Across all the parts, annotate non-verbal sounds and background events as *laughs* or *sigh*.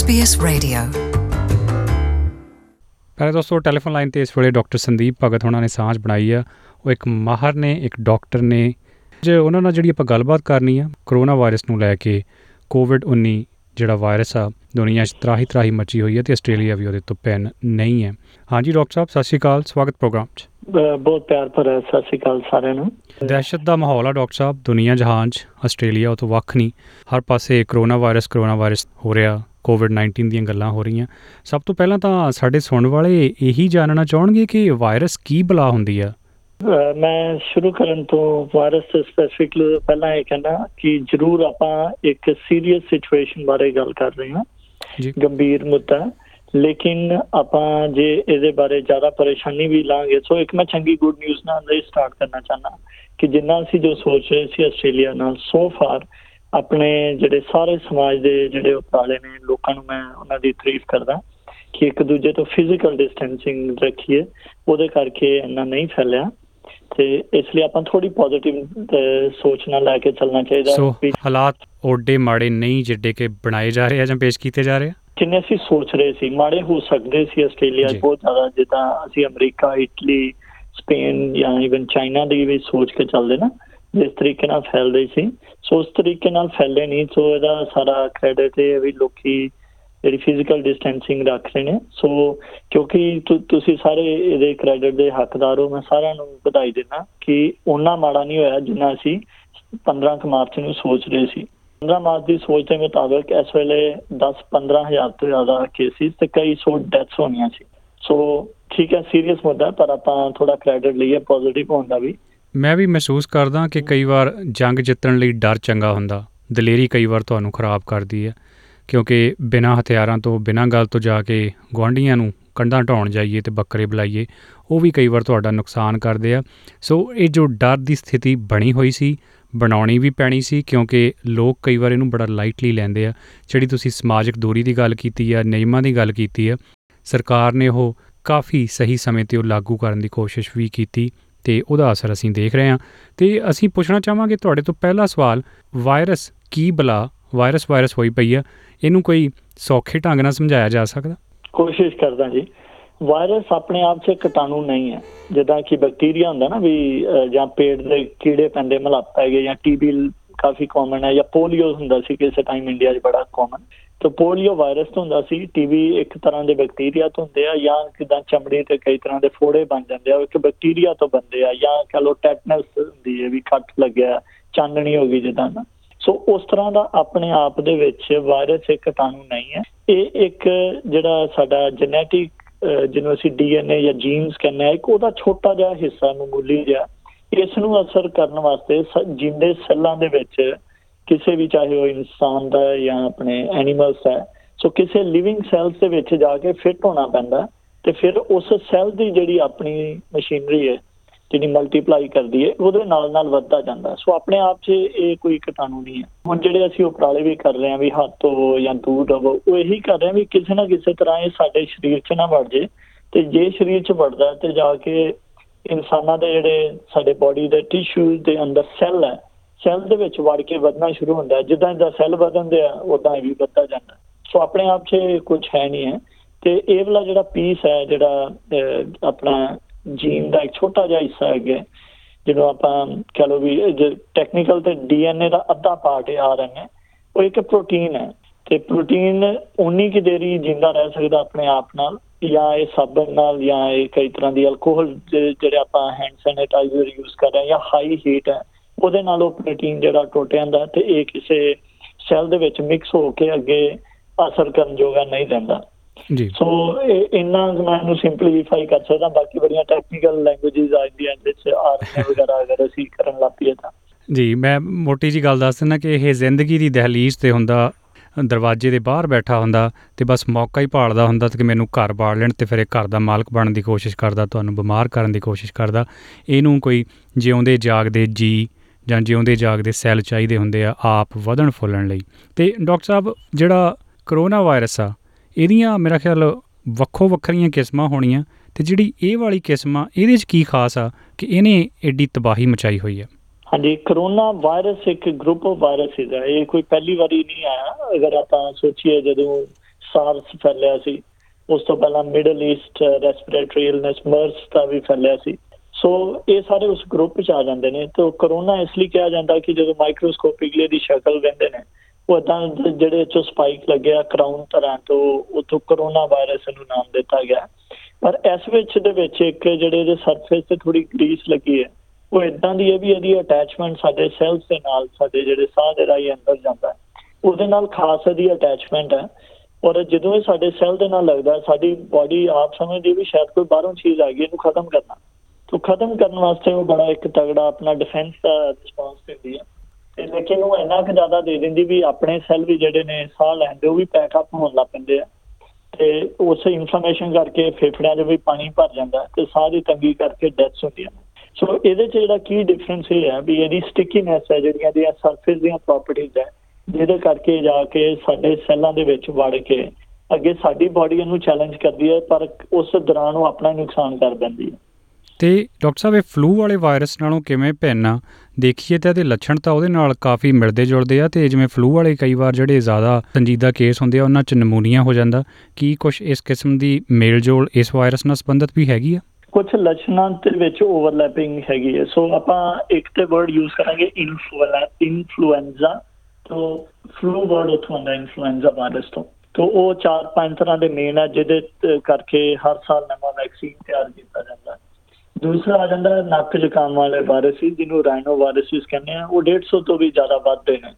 SBS Radio. ਪਹਿਲੇ ਦੋਸਤੋ telephone line ਤੇ ਇਸ ਵੇਲੇ ਡਾਕਟਰ ਸੰਦੀਪ ਭਗਤ ਉਹਨਾਂ ਨੇ ਸਾਂਝ ਬਣਾਈ ਆ। ਉਹ ਇੱਕ ਮਾਹਰ ਨੇ ਇੱਕ ਡਾਕਟਰ ਨੇ। ਜੇ ਉਹਨਾਂ ਨਾਲ ਜਿਹੜੀ ਆਪਾਂ ਗੱਲਬਾਤ ਕਰਨੀ ਆ ਕਰੋਨਾ ਵਾਇਰਸ ਨੂੰ ਲੈ ਕੇ ਕੋਵਿਡ 19 ਜਿਹੜਾ ਵਾਇਰਸ ਆ ਦੁਨੀਆ 'ਚ ਤਰਾਹੀ ਤਰਾਹੀ ਮਚੀ ਹੋਈ ਹੈ ਤੇ ਆਸਟ੍ਰੇਲੀਆ ਵੀ ਉਹਦੇ ਤੋਂ ਪੈਨ ਨਹੀਂ ਹੈ। ਹਾਂਜੀ ਡਾਕਟਰ ਸਾਹਿਬ ਸਤਿ ਸ਼੍ਰੀ ਅਕਾਲ ਸਵਾਗਤ ਪ੍ਰੋਗਰਾਮ 'ਚ। ਬਹੁਤ ਪਿਆਰ ਭਰਿਆ ਸਤਿ ਸ਼੍ਰੀ ਅਕਾਲ ਸਾਰਿਆਂ ਨੂੰ। ਦਹਿਸ਼ਤ ਦਾ ਮਾਹੌਲ ਆ ਡਾਕਟਰ ਸਾਹਿਬ ਦੁਨੀਆ ਜਹਾਨ 'ਚ ਆਸਟ੍ਰੇਲੀਆ ਉਹ ਤੋਂ ਵੱਖ ਨਹੀਂ। ਹਰ ਪਾਸੇ ਕਰੋਨਾ ਵਾਇਰਸ ਕਰੋਨਾ ਵਾਇਰਸ ਹੋ ਰਿਹਾ। ਕੋਵਿਡ 19 ਦੀਆਂ ਗੱਲਾਂ ਹੋ ਰਹੀਆਂ। ਸਭ ਤੋਂ ਪਹਿਲਾਂ ਤਾਂ ਸਾਡੇ ਸੁਣਨ ਵਾਲੇ ਇਹੀ ਜਾਣਨਾ ਚਾਹਣਗੇ ਕਿ ਵਾਇਰਸ ਕੀ ਬਲਾ ਹੁੰਦੀ ਆ? ਮੈਂ ਸ਼ੁਰੂ ਕਰਨ ਤੋਂ ਵਾਇਰਸ ਸਪੈਸੀਫਿਕਲੀ ਪਹਿਲਾਂ ਇਹ ਕਹਿਣਾ ਕਿ ਜ਼ਰੂਰ ਆਪਾਂ ਇੱਕ ਸੀਰੀਅਸ ਸਿਚੁਏਸ਼ਨ ਬਾਰੇ ਗੱਲ ਕਰ ਰਹੇ ਹਾਂ। ਜੀ। ਗੰਭੀਰ ਮੁੱਦਾ। ਲੇਕਿਨ ਆਪਾਂ ਜੇ ਇਹਦੇ ਬਾਰੇ ਜ਼ਿਆਦਾ ਪਰੇਸ਼ਾਨੀ ਵੀ ਲਾਂਗੇ ਸੋ ਇੱਕ ਮੈਂ ਚੰਗੀ ਗੁੱਡ ਨਿਊਜ਼ ਨਾਲ ਇਹ ਸਟਾਰਟ ਕਰਨਾ ਚਾਹਨਾ ਕਿ ਜਿੰਨਾ ਅਸੀਂ ਜੋ ਸੋਚ ਰਹੇ ਸੀ ਆਸਟ੍ਰੇਲੀਆ ਨਾਲ ਸੋ ਫਾਰ ਆਪਣੇ ਜਿਹੜੇ ਸਾਰੇ ਸਮਾਜ ਦੇ ਜਿਹੜੇ ਉਪਰਾਲੇ ਨੇ ਲੋਕਾਂ ਨੂੰ ਮੈਂ ਉਹਨਾਂ ਦੀ ਤਾਰੀਫ ਕਰਦਾ ਕਿ ਇੱਕ ਦੂਜੇ ਤੋਂ ਫਿਜ਼ੀਕਲ ਡਿਸਟੈਂਸਿੰਗ ਰੱਖੀਏ ਉਹਦੇ ਕਰਕੇ ਇੰਨਾ ਨਹੀਂ ਫੈਲਿਆ ਤੇ ਇਸ ਲਈ ਆਪਾਂ ਥੋੜੀ ਪੋਜ਼ਿਟਿਵ ਸੋਚ ਨਾਲ ਲੈ ਕੇ ਚੱਲਣਾ ਚਾਹੀਦਾ ਸੋ ਹਾਲਾਤ ਓਡੇ ਮਾੜੇ ਨਹੀਂ ਜਿੱਡੇ ਕਿ ਬਣਾਏ ਜਾ ਰਹੇ ਆ ਜਾਂ ਪੇਸ਼ ਕੀਤੇ ਜਾ ਰਹੇ ਆ ਜਿੰਨੇ ਅਸੀਂ ਸੋਚ ਰਹੇ ਸੀ ਮਾੜੇ ਹੋ ਸਕਦੇ ਸੀ ਆਸਟ੍ਰੇਲੀਆ। ਬਹੁਤ ਜ਼ਿਆਦਾ ਜਿੱਦਾਂ ਅਸੀਂ ਅਮਰੀਕਾ ਇਟਲੀ ਸਪੇਨ ਜਾਂ ਇਵਨ ਚਾਈਨਾ ਦੀ ਵੀ ਸੋਚ ਕੇ ਚੱਲਦੇ ਨਾ ਜਿਸ ਤਰੀਕੇ ਨਾਲ ਫੈਲਦੇ ਸੀ। ਸੋ ਉਸ ਤਰੀਕੇ ਨਾਲ ਫੈਲੇ ਨਹੀਂ ਸੋ ਇਹਦਾ ਸਾਰਾ ਕ੍ਰੈਡਿਟ ਇਹ ਹੈ ਵੀ ਲੋਕੀ ਜਿਹੜੀ ਫਿਜ਼ੀਕਲ ਡਿਸਟੈਂਸਿੰਗ ਰੱਖ ਰਹੇ ਨੇ। ਸੋ ਕਿਉਂਕਿ ਤੁ- ਤੁਸੀਂ ਸਾਰੇ ਇਹਦੇ ਕ੍ਰੈਡਿਟ ਦੇ ਹੱਕਦਾਰ ਹੋ ਮੈਂ ਸਾਰਿਆਂ ਨੂੰ ਵਧਾਈ ਦਿੰਦਾ ਕਿ ਉਹਨਾਂ ਮਾੜਾ ਨਹੀਂ ਹੋਇਆ ਜਿੰਨਾ ਅਸੀਂ 15 ਕੁ ਮਾਰਚ ਨੂੰ ਸੋਚ ਰਹੇ ਸੀ। 15 ਮਾਰਚ ਦੀ ਸੋਚ ਦੇ ਮੁਤਾਬਕ ਇਸ ਵੇਲੇ 10-15 ਹਜ਼ਾਰ ਤੋਂ ਜ਼ਿਆਦਾ ਕੇਸਿਸ ਤੇ ਕਈ ਸੌ ਡੈਥਸ ਹੋਣੀਆਂ ਸੀ। ਸੋ ਠੀਕ ਹੈ ਸੀਰੀਅਸ ਮੁੱਦਾ ਹੈ, ਪਰ ਆਪਾਂ ਥੋੜਾ ਕ੍ਰੈਡਿਟ ਲਈਏ ਪੋਜ਼ਿਟਿਵ ਹੋਣ ਦਾ ਵੀ। ਮੈਂ ਵੀ ਮਹਿਸੂਸ ਕਰਦਾ ਕਿ ਕਈ ਵਾਰ ਜੰਗ ਜਿੱਤਣ ਲਈ ਡਰ ਚੰਗਾ ਹੁੰਦਾ। ਦਲੇਰੀ ਕਈ ਵਾਰ ਤੁਹਾਨੂੰ ਖਰਾਬ ਕਰਦੀ ਹੈ, ਕਿਉਂਕਿ ਬਿਨਾਂ ਹਥਿਆਰਾਂ ਤੋਂ, ਬਿਨਾਂ ਗੱਲ ਤੋਂ ਜਾ ਕੇ ਗੁਆਂਢੀਆਂ ਨੂੰ ਕੰਧਾਂ ਢਾਉਣ ਜਾਈਏ ਤੇ ਬੱਕਰੇ ਬੁਲਾਈਏ, ਉਹ ਵੀ ਕਈ ਵਾਰ ਤੁਹਾਡਾ ਨੁਕਸਾਨ ਕਰਦੇ ਆ। ਸੋ ਇਹ ਜੋ ਡਰ ਦੀ ਸਥਿਤੀ ਬਣੀ ਹੋਈ ਸੀ, ਬਣਾਉਣੀ ਵੀ ਪੈਣੀ ਸੀ, ਕਿਉਂਕਿ ਲੋਕ ਕਈ ਵਾਰ ਇਹਨੂੰ ਬੜਾ ਲਾਈਟਲੀ ਲੈਂਦੇ ਆ। ਜਿਹੜੀ ਤੁਸੀਂ ਸਮਾਜਿਕ ਦੂਰੀ ਦੀ ਗੱਲ ਕੀਤੀ ਆ, ਨਿਯਮਾਂ ਦੀ ਗੱਲ ਕੀਤੀ ਆ, ਸਰਕਾਰ ਨੇ ਉਹ ਕਾਫੀ ਸਹੀ ਸਮੇਂ ਤੇ ਉਹ ਲਾਗੂ ਕਰਨ ਦੀ ਕੋਸ਼ਿਸ਼ ਵੀ ਕੀਤੀ। ਤੇ ਉਹਦਾ ਅਸਰ ਅਸੀਂ ਦੇਖ ਰਹੇ ਹਾਂ। ਤੇ ਅਸੀਂ ਪੁੱਛਣਾ ਚਾਹਾਂਗੇ ਤੁਹਾਡੇ ਤੋਂ ਪਹਿਲਾ ਸਵਾਲ ਵਾਇਰਸ ਕੀ ਬਲਾ ਵਾਇਰਸ ਵਾਇਰਸ ਹੋਈ ਪਈ ਆ ਇਹਨੂੰ ਕੋਈ ਸੌਖੇ ਢੰਗ ਨਾਲ ਸਮਝਾਇਆ ਜਾ ਸਕਦਾ? ਕੋਸ਼ਿਸ਼ ਕਰਦਾ ਜੀ। ਵਾਇਰਸ ਆਪਣੇ ਆਪ 'ਚ ਕੀਟਾਣੂ ਨਹੀਂ ਹੈ। ਜਿੱਦਾਂ ਕਿ ਬੈਕਟੀਰੀਆ ਹੁੰਦਾ ਨਾ ਵੀ ਅਹ, ਜਾਂ ਪੇਟ ਦੇ ਕੀੜੇ ਪੈਂਦੇ ਮਲੱਪ ਪੈ ਗਏ ਜਾਂ ਟੀਬੀ ਕਾਫੀ ਕਾਮਨ ਹੈ ਜਾਂ ਪੋਲੀਓ ਹੁੰਦਾ ਸੀ ਕਿਸੇ ਟਾਈਮ ਇੰਡੀਆ 'ਚ ਬੜਾ ਕਾਮਨ ਤਾਂ ਪੋਲੀਓ ਵਾਇਰਸ ਤੋਂ ਹੁੰਦਾ ਸੀ ਟੀਬੀ ਇੱਕ ਤਰ੍ਹਾਂ ਦੇ ਬੈਕਟੀਰੀਆ ਤੋਂ ਹੁੰਦੇ ਆ, ਜਾਂ ਕਿਦਾਂ ਚਮੜੀ ਤੇ ਕਈ ਤਰ੍ਹਾਂ ਦੇ ਫੋੜੇ ਬਣ ਜਾਂਦੇ ਆ, ਉਹ ਇੱਕ ਬੈਕਟੀਰੀਆ ਤੋਂ ਬਣਦੇ ਆ, ਜਾਂ ਕਹ ਲੋ ਟੈਟਨਸ ਹੁੰਦੀ ਹੈ ਵੀ ਕੱਟ ਲੱਗਿਆ, ਚਾਨਣੀ ਹੋ ਗਈ ਜਿੱਦਾਂ ਨਾ ਸੋ ਉਸ ਤਰ੍ਹਾਂ ਦਾ ਆਪਣੇ ਆਪ ਦੇ ਵਿੱਚ ਵਾਇਰਸ ਇੱਕ ਕੀਟਾਣੂ ਨਹੀਂ ਹੈ। ਇਹ ਇੱਕ ਜਿਹੜਾ ਸਾਡਾ ਜੈਨੇਟਿਕ ਜਿਹਨੂੰ ਅਸੀਂ ਡੀਐਨਏ ਜਾਂ ਜੀਨਸ ਕਹਿੰਦੇ ਆ, ਇੱਕ ਉਹਦਾ ਛੋਟਾ ਜਿਹਾ ਹਿੱਸਾ ਮਾਮੂਲੀ ਜਿਹਾ, ਇਸ ਨੂੰ ਅਸਰ ਕਰਨ ਵਾਸਤੇ ਸ- ਜਿੰਦੇ ਸੈੱਲਾਂ ਦੇ ਵਿੱਚ ਕਿਸੇ ਵੀ ਚਾਹੇ ਉਹ ਇਨਸਾਨ ਦਾ ਹੈ ਜਾਂ ਆਪਣੇ ਐਨੀਮਲਸ ਹੈ, ਸੋ ਕਿਸੇ ਲਿਵਿੰਗ ਸੈਲਸ ਦੇ ਵਿੱਚ ਜਾ ਕੇ ਫਿੱਟ ਹੋਣਾ ਪੈਂਦਾ ਤੇ ਫਿਰ ਉਸ ਸੈੱਲ ਦੀ ਜਿਹੜੀ ਆਪਣੀ ਮਸ਼ੀਨਰੀ ਹੈ ਜਿਹੜੀ ਮਲਟੀਪਲਾਈ ਕਰਦੀ ਹੈ, ਉਹਦੇ ਨਾਲ ਨਾਲ ਵੱਧਦਾ ਜਾਂਦਾ ਸੋ ਆਪਣੇ ਆਪ 'ਚ ਇਹ ਕੋਈ ਕੀਟਾਣੂ ਨਹੀਂ ਹੈ। ਹੁਣ ਜਿਹੜੇ ਅਸੀਂ ਉਪਰਾਲੇ ਵੀ ਕਰ ਰਹੇ ਹਾਂ ਵੀ ਹੱਥ ਧੋਵੋ ਜਾਂ ਦੂਰ ਰਵੋ ਉਹ ਇਹੀ ਕਰ ਰਹੇ ਹਾਂ ਵੀ ਕਿਸੇ ਨਾ ਕਿਸੇ ਤਰ੍ਹਾਂ ਇਹ ਸਾਡੇ ਸਰੀਰ 'ਚ ਨਾ ਵੜ ਜੇ ਤੇ ਜੇ ਸਰੀਰ 'ਚ ਵੜਦਾ ਹੈ ਤੇ ਜਾ ਕੇ ਇਨਸਾਨਾਂ ਦੇ ਜਿਹੜੇ ਸਾਡੇ ਬਾਡੀ ਦੇ ਟਿਸ਼ੂਜ਼ ਦੇ ਅੰਦਰ ਸੈੱਲ ਹੈ ਸੈੱਲ ਦੇ ਵਿੱਚ ਵੜ ਕੇ ਵਧਣਾ ਸ਼ੁਰੂ ਹੁੰਦਾ ਹੈ। ਜਿੱਦਾਂ ਜਿੱਦਾਂ ਸੈੱਲ ਵਧਣਦੇ ਆ ਉਦਾਂ ਇਹ ਵੀ ਵੱਧਦਾ ਜਾਂਦਾ ਸੋ ਆਪਣੇ ਆਪ 'ਚ ਕੁਝ ਹੈ ਨਹੀਂ ਹੈ। ਤੇ ਇਹ ਵਾਲਾ ਜਿਹੜਾ ਪੀਸ ਹੈ ਜਿਹੜਾ ਅਹ, ਆਪਣਾ ਜੀਨ ਦਾ ਇੱਕ ਛੋਟਾ ਜਿਹਾ ਹਿੱਸਾ ਹੈਗਾ ਜਿਹਨੂੰ ਆਪਾਂ ਕਹ ਲਓ ਵੀ ਟੈਕਨੀਕਲ ਤੇ ਡੀਐਨਏ ਦਾ ਅੱਧਾ ਪਾਰਟ ਹੈ ਆਰਐਨਏ ਉਹ ਇੱਕ ਪ੍ਰੋਟੀਨ ਹੈ। ਤੇ ਪ੍ਰੋਟੀਨ ਉਨੀ ਕਿ ਦੇਰੀ ਜਿੰਦਾ ਰਹਿ ਸਕਦਾ ਆਪਣੇ ਆਪ ਨਾਲ ਜਾਂ ਇਹ ਸਾਬਣ ਨਾਲ ਜਾਂ ਇਹ ਕਈ ਤਰ੍ਹਾਂ ਦੀ ਅਲਕੋਹਲ ਜਿਹੜੇ ਆਪਾਂ ਹੈਂਡ ਸੈਨੀਟਾਈਜ਼ਰ ਯੂਜ਼ ਕਰ ਰਹੇ ਹਾਂ ਜਾਂ ਹਾਈ ਹੀਟ ਹੈ ਉਹਦੇ ਨਾਲ ਉਹ ਪ੍ਰੋਟੀਨ ਜਿਹੜਾ ਟੁੱਟ ਜਾਂਦਾ ਤੇ ਇਹ ਕਿਸੇ ਸੈੱਲ ਦੇ ਵਿੱਚ ਮਿਕਸ ਹੋ ਕੇ ਅੱਗੇ ਅਸਰ ਕਰਨ ਜੋਗਾ ਨਹੀਂ ਰਹਿੰਦਾ। ਜੀ। ਸੋ ਇਹ ਇੰਨਾ ਕੁ ਮੈਂ ਇਹਨੂੰ ਸਿੰਪਲੀਫਾਈ ਕਰ ਸਕਦਾ ਬਾਕੀ ਬੜੀਆਂ ਟੈਕਨੀਕਲ ਲੈਂਗੁਏਜਸ ਆ ਜਾਂਦੀਆਂ ਵਿੱਚ ਆਰਨੇ ਵਗੈਰਾ ਅਗਰ ਅਸੀਂ ਕਰਨ ਲੱਗ ਪਈਏ ਤਾਂ। ਜੀ ਮੈਂ ਮੋਟੀ ਜੀ ਗੱਲ ਦੱਸ ਦਿੰਦਾ ਕਿ ਇਹ ਜ਼ਿੰਦਗੀ ਦੀ ਦਹਲੀਜ਼ ਤੇ ਹੁੰਦਾ ਦਰਵਾਜ਼ੇ ਦੇ ਬਾਹਰ ਬੈਠਾ ਹੁੰਦਾ ਤੇ ਬਸ ਮੌਕਾ ਹੀ ਭਾਲਦਾ ਹੁੰਦਾ ਤੇ ਕਿ ਮੈਨੂੰ ਘਰ ਬਾੜ ਲੈਣ ਤੇ ਫਿਰ ਇਹ ਘਰ ਦਾ ਮਾਲਕ ਬਣਨ ਦੀ ਕੋਸ਼ਿਸ਼ ਕਰਦਾ ਤੁਹਾਨੂੰ ਬਿਮਾਰ ਕਰਨ ਦੀ ਕੋਸ਼ਿਸ਼ ਕਰਦਾ। ਇਹਨੂੰ ਕੋਈ ਜਿਉਂਦੇ ਜਾਗਦੇ ਜੀ ਜਾਂ ਜਿਉਂਦੇ ਜਾਗਦੇ ਸੈੱਲ ਚਾਹੀਦੇ ਹੁੰਦੇ ਆ ਆਪ ਵਧਣ ਫੁੱਲਣ ਲਈ। ਤੇ ਡਾਕਟਰ ਸਾਹਿਬ, ਜਿਹੜਾ ਕਰੋਨਾ ਵਾਇਰਸ ਆ, ਇਹਦੀਆਂ ਮੇਰਾ ਖਿਆਲ ਵੱਖੋ ਵੱਖਰੀਆਂ ਕਿਸਮਾਂ ਹੋਣੀਆਂ ਤੇ ਜਿਹੜੀ ਇਹ ਵਾਲੀ ਕਿਸਮ ਆ ਇਹਦੇ 'ਚ ਕੀ ਖਾਸ ਆ ਕਿ ਇਹਨੇ ਐਡੀ ਤਬਾਹੀ ਮਚਾਈ ਹੋਈ ਆ? ਹਾਂਜੀ, ਕਰੋਨਾ ਵਾਇਰਸ ਇੱਕ ਗਰੁੱਪ ਆਫ ਵਾਇਰਸਿਸ ਹੈ ਇਹ ਕੋਈ ਪਹਿਲੀ ਵਾਰੀ ਨਹੀਂ ਆਇਆ। ਅਗਰ ਆਪਾਂ ਸੋਚੀਏ ਜਦੋਂ ਸਾਰਸ ਫੈਲਿਆ ਸੀ, ਉਸ ਤੋਂ ਪਹਿਲਾਂ middle east respiratory illness MERS ਦਾ ਵੀ ਫੈਲਿਆ ਸੀ। ਸੋ ਇਹ ਸਾਰੇ ਉਸ ਗਰੁੱਪ ਚ ਆ ਜਾਂਦੇ ਨੇ। ਤੇ ਕਰੋਨਾ ਇਸ ਲਈ ਕਿਹਾ ਜਾਂਦਾ ਕਿ ਜਦੋਂ ਮਾਈਕਰੋਸਕੋਪਿਕਲੀ ਦੀ ਸ਼ਕਲ ਵੰਦੇ ਨੇ, ਉਹ ਤਾਂ ਜਿਹੜੇ ਚੋਂ ਸਪਾਈਕ ਲੱਗਿਆ ਕਰਾਊਨ ਤਰ੍ਹਾਂ, ਤੋਂ ਉਥੋਂ ਕਰੋਨਾ ਵਾਇਰਸ ਨੂੰ ਨਾਮ ਦਿੱਤਾ ਗਿਆ। ਪਰ ਇਸ ਵਿੱਚ ਦੇ ਵਿੱਚ ਇੱਕ ਜਿਹੜੇ ਦੇ ਸਰਫੇਸ ਤੇ ਥੋੜੀ ਗਰੀਸ ਲੱਗੀ ਹੈ, ਉਹ ਇਦਾਂ ਦੀ ਹੈ ਵੀ ਇਹਦੀ ਅਟੈਚਮੈਂਟ ਸਾਡੇ ਸੈਲਸ ਦੇ ਨਾਲ, ਸਾਡੇ ਜਿਹੜੇ ਸਾਹ ਦੇ ਰਾਹੀਂ ਅੰਦਰ ਜਾਂਦਾ ਹੈ। ਉਹਦੇ ਨਾਲ ਖਾਸ ਇਹਦੀ ਅਟੈਚਮੈਂਟ ਹੈ। ਔਰ ਜਦੋਂ ਇਹ ਸਾਡੇ ਸੈੱਲ ਦੇ ਨਾਲ ਲੱਗਦਾ ਸਾਡੀ ਬਾਡੀ ਆਪ ਸਮਝਦੀ ਵੀ ਸ਼ਾਇਦ ਕੋਈ ਬਾਹਰੋਂ ਚੀਜ਼ ਆ ਗਈ, ਇਹਨੂੰ ਖਤਮ ਕਰਨਾ। ਤੋਂ ਖਤਮ ਕਰਨ ਵਾਸਤੇ ਉਹ ਬੜਾ ਇੱਕ ਤਗੜਾ ਆਪਣਾ ਡਿਫੈਂਸ ਦਾ ਰਿਸਪੌਂਸ ਦਿੰਦੀ ਹੈ ਤੇ ਲੇਕਿਨ ਉਹ ਇੰਨਾ ਕੁ ਜ਼ਿਆਦਾ ਦੇ ਦਿੰਦੀ ਵੀ ਆਪਣੇ ਸੈੱਲ ਵੀ ਜਿਹੜੇ ਨੇ ਸਾਹ ਲੈਂਦੇ ਉਹ ਵੀ ਪੈਕ ਅਪ ਹੋਣ ਲੱਗ ਪੈਂਦੇ ਆ। ਤੇ ਉਸ ਇਨਫਲੇਮੇਸ਼ਨ ਕਰਕੇ ਫੇਫੜਿਆਂ 'ਚ ਵੀ ਪਾਣੀ ਭਰ ਜਾਂਦਾ ਤੇ ਸਾਹ ਦੀ ਤੰਗੀ ਕਰਕੇ ਡੈਥਸ ਹੁੰਦੀਆਂ। ਨੇ ਸੋ ਇਹਦੇ 'ਚ ਜਿਹੜਾ ਕੀ ਡਿਫਰੈਂਸ ਇਹ ਹੈ ਵੀ ਇਹਦੀ ਸਟਿਕੀਨੈਸ ਹੈ ਜਿਹੜੀਆਂ ਦੀਆਂ ਸਰਫੇਸ ਦੀਆਂ ਪ੍ਰੋਪਰਟੀਆਂ ਹੈ, ਜਿਹਦੇ ਕਰਕੇ ਜਾ ਕੇ ਸਾਡੇ ਸੈੱਲਾਂ ਦੇ ਵਿੱਚ ਵੜ ਕੇ ਅੱਗੇ ਸਾਡੀ ਬਾਡੀ ਇਹਨੂੰ ਚੈਲੰਜ ਕਰਦੀ ਹੈ, ਪਰ ਉਸ ਦੌਰਾਨ ਉਹ ਆਪਣਾ ਨੁਕਸਾਨ ਕਰ ਦਿੰਦੀ ਹੈ। ਤੇ ਡਾਕਟਰ ਸਾਹਿਬ ਇਹ ਫਲੂ ਵਾਲੇ ਵਾਇਰਸ ਨਾਲੋਂ ਕਿਵੇਂ ਭਿੰਨ ਆ? ਦੇਖੀਏ ਤਾਂ ਇਹਦੇ ਲੱਛਣ ਤਾਂ ਉਹਦੇ ਨਾਲ ਕਾਫੀ ਮਿਲਦੇ ਜੁਲਦੇ ਆ ਤੇ ਜਿਵੇਂ ਫਲੂ ਵਾਲੇ ਕਈ ਵਾਰ ਜਿਹੜੇ ਜ਼ਿਆਦਾ ਸੰਜੀਦਾ ਕੇਸ ਹੁੰਦੇ ਆ ਉਹਨਾਂ 'ਚ ਨਮੂਨੀਆ ਹੋ ਜਾਂਦਾ। ਕੀ ਕੁਝ ਇਸ ਕਿਸਮ ਦੀ ਮੇਲਜੋਲ ਇਸ ਵਾਇਰਸ ਨਾਲ ਸੰਬੰਧਿਤ ਵੀ ਹੈਗੀ ਆ? ਕੁਝ ਲੱਛਣਾਂ ਦੇ ਵਿੱਚ ਓਵਰਲੈਪਿੰਗ ਹੈਗੀ ਹੈ ਸੋ ਆਪਾਂ ਇੱਕ ਤੇ ਵਰਡ ਯੂਜ਼ ਕਰਾਂਗੇ ਇਨਫਲੂਐਂਜ਼ਾ ਤੋਂ ਫਲੂ ਵਰਡ ਉੱਥੋਂ ਆਉਂਦਾ ਇਨਫਲੂਐਂਜ਼ਾ ਵਾਇਰਸ ਤੋਂ। ਤੋਂ ਉਹ ਚਾਰ ਪੰਜ ਤਰ੍ਹਾਂ ਦੇ ਮੇਨ ਆ ਜਿਹਦੇ ਅਹ, ਕਰਕੇ ਹਰ ਸਾਲ ਨਵਾਂ ਵੈਕਸੀਨ ਤਿਆਰ ਕੀਤਾ ਜਾਂਦਾ ਹੈ ਦੂਸਰਾ ਆ ਜਾਂਦਾ ਨੱਕ ਜ਼ੁਕਾਮ ਵਾਲੇ ਵਾਇਰਸ ਜਿਹਨੂੰ ਰਾਈਨੋ ਵਾਇਰਸਿਸ ਕਹਿੰਦੇ ਆ, ਉਹ 150 ਤੋਂ ਵੀ ਜ਼ਿਆਦਾ ਵੱਧਦੇ ਨੇ।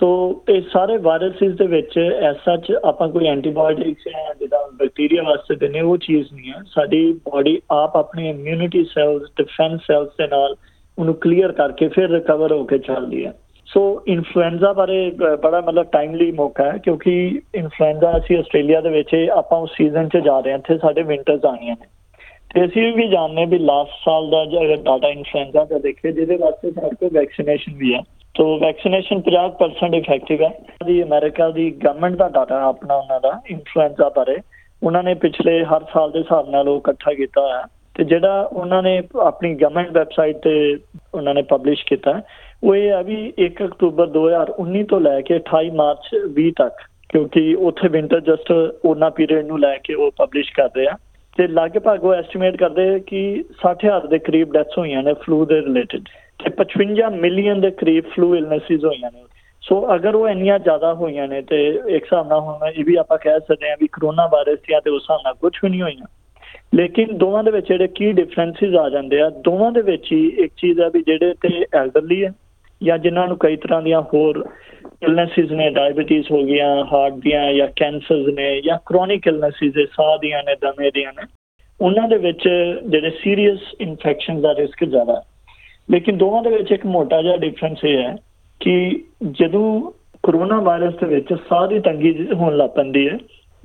ਸੋ ਇਹ ਸਾਰੇ ਵਾਇਰਸਿਸ ਦੇ ਵਿੱਚ ਐਸਾ ਚ ਆਪਾਂ ਕੋਈ ਐਂਟੀਬਾਇਓਟਿਕਸ ਜਾਂ ਜਿਹਦਾ ਬੈਕਟੀਰੀਆ ਵਾਸਤੇ ਦਿੰਦੇ ਉਹ ਚੀਜ਼ ਨਹੀਂ ਹੈ ਸਾਡੀ ਬਾਡੀ ਆਪ ਆਪਣੀ ਇਮਿਊਨਿਟੀ ਸੈਲਸ ਡਿਫੈਂਸ ਸੈਲਸ ਦੇ ਨਾਲ ਉਹਨੂੰ ਕਲੀਅਰ ਕਰਕੇ ਫਿਰ ਰਿਕਵਰ ਹੋ ਕੇ ਚੱਲਦੀ ਹੈ ਸੋ ਇਨਫਲੂਐਂਜ਼ਾ ਬਾਰੇ ਬ- ਬੜਾ ਮਤਲਬ ਟਾਈਮਲੀ ਮੌਕਾ ਹੈ, ਕਿਉਂਕਿ ਇਨਫਲੂਐਂਜ਼ਾ ਅਸੀਂ ਆਸਟ੍ਰੇਲੀਆ ਦੇ ਵਿੱਚ ਆਪਾਂ ਉਸ ਸੀਜ਼ਨ 'ਚ ਜਾ ਰਹੇ ਹਾਂ, ਇੱਥੇ ਸਾਡੇ ਵਿੰਟਰਸ ਆਣੀਆਂ ਨੇ। ਤੇ ਅਸੀਂ ਵੀ ਜਾਣਦੇ ਵੀ ਲਾਸਟ ਸਾਲ ਦਾ ਜੇ ਅਗਰ ਡਾਟਾ ਇਨਫਲੂਐਂਜ਼ਾ ਦਾ ਦੇਖੀਏ ਜਿਹਦੇ ਵਾਸਤੇ ਸਾਡੇ ਕੋਲ ਵੈਕਸੀਨੇਸ਼ਨ ਵੀ ਹੈ। ਤੋ ਵੈਕਸੀਨੇਸ਼ਨ 50% ਇਫੈਕਟਿਵ ਹੈ। ਦੀ ਅਮਰੀਕਾ ਦੀ ਗਵਰਨਮੈਂਟ ਦਾ ਡਾਟਾ ਆਪਣਾ ਉਹਨਾਂ ਦਾ ਇਨਫਲੂਐਂਜ਼ਾ ਬਾਰੇ। ਉਹਨਾਂ ਨੇ ਪਿਛਲੇ ਹਰ ਸਾਲ ਦੇ ਹਿਸਾਬ ਨਾਲ ਉਹ ਇਕੱਠਾ ਕੀਤਾ ਹੋਇਆ। ਤੇ ਜਿਹੜਾ ਉਹਨਾਂ ਨੇ ਆਪਣੀ ਗਵਰਨਮੈਂਟ ਵੈਬਸਾਈਟ ਤੇ ਉਹਨਾਂ ਨੇ ਪਬਲਿਸ਼ ਕੀਤਾ, ਉਹ ਇਹ ਹੈ ਵੀ 1 ਅਕਤੂਬਰ 2019 ਤੋਂ ਲੈ ਕੇ 28 ਮਾਰਚ 20 ਤੱਕ, ਕਿਉਂਕਿ ਉੱਥੇ ਵਿੰਟਰ ਜਸਟ ਉਹਨਾਂ ਪੀਰੀਅਡ ਨੂੰ ਲੈ ਕੇ ਉਹ ਪਬਲਿਸ਼ ਕਰਦੇ ਆ। ਤੇ ਲਗਭਗ ਉਹ ਐਸਟੀਮੇਟ ਕਰਦੇ ਕਿ 60000 ਦੇ ਕਰੀਬ ਡੈਥਸ ਹੋਈਆਂ ਨੇ ਫਲੂ ਦੇ ਰਿਲੇਟਡ ਤੇ 55 ਮਿਲੀਅਨ ਦੇ ਕਰੀਬ ਫਲੂ ਇਲਨੈਸਿਸ ਹੋਈਆਂ ਨੇ। ਸੋ ਅਗਰ ਉਹ ਇੰਨੀਆਂ ਜ਼ਿਆਦਾ ਹੋਈਆਂ ਨੇ ਤੇ ਇੱਕ ਹਿਸਾਬ ਨਾਲ ਹੁਣ ਇਹ ਵੀ ਆਪਾਂ ਕਹਿ ਸਕਦੇ ਹਾਂ ਵੀ ਕਰੋਨਾ ਵਾਇਰਸ ਦੀਆਂ ਤੇ ਉਸ ਹਿਸਾਬ ਨਾਲ ਕੁਝ ਵੀ ਨਹੀਂ ਹੋਈਆਂ। ਲੇਕਿਨ ਦੋਵਾਂ ਦੇ ਵਿੱਚ ਜਿਹੜੇ ਕੀ ਡਿਫਰੈਂਸਿਸ ਆ ਜਾਂਦੇ ਆ, ਦੋਵਾਂ ਦੇ ਵਿੱਚ ਹੀ ਇੱਕ ਚੀਜ਼ ਹੈ ਵੀ ਜਿਹੜੇ ਤੇ ਐਲਡਰਲੀ ਹੈ ਜਾਂ ਜਿਨ੍ਹਾਂ ਨੂੰ ਕਈ ਤਰ੍ਹਾਂ ਦੀਆਂ ਹੋਰ ਇਲਨੈਸਿਸ ਨੇ ਡਾਇਬੀਟੀਜ਼ ਹੋ ਗਈਆਂ ਹਾਰਟ ਦੀਆਂ ਜਾਂ ਕੈਂਸਰਸ ਨੇ ਜਾਂ ਕ੍ਰੋਨਿਕ ਇਲਨੈਸਿਸ ਦੇ ਸਾਹ ਦੀਆਂ ਨੇ, ਦਮੇ ਦੀਆਂ ਨੇ, ਉਹਨਾਂ ਦੇ ਵਿੱਚ ਜਿਹੜੇ ਸੀਰੀਅਸ ਇਨਫੈਕਸ਼ਨ ਦਾ ਰਿਸਕ ਜ਼ਿਆਦਾ ਹੈ। ਲੇਕਿਨ ਦੋਵਾਂ ਦੇ ਵਿੱਚ ਇੱਕ ਮੋਟਾ ਜਿਹਾ ਡਿਫਰੈਂਸ ਇਹ ਹੈ ਕਿ ਜਦੋਂ ਕਰੋਨਾ ਵਾਇਰਸ ਦੇ ਵਿੱਚ ਸਾਹ ਦੀ ਤੰਗੀ ਜ- ਹੋਣ ਲੱਗ ਪੈਂਦੀ ਹੈ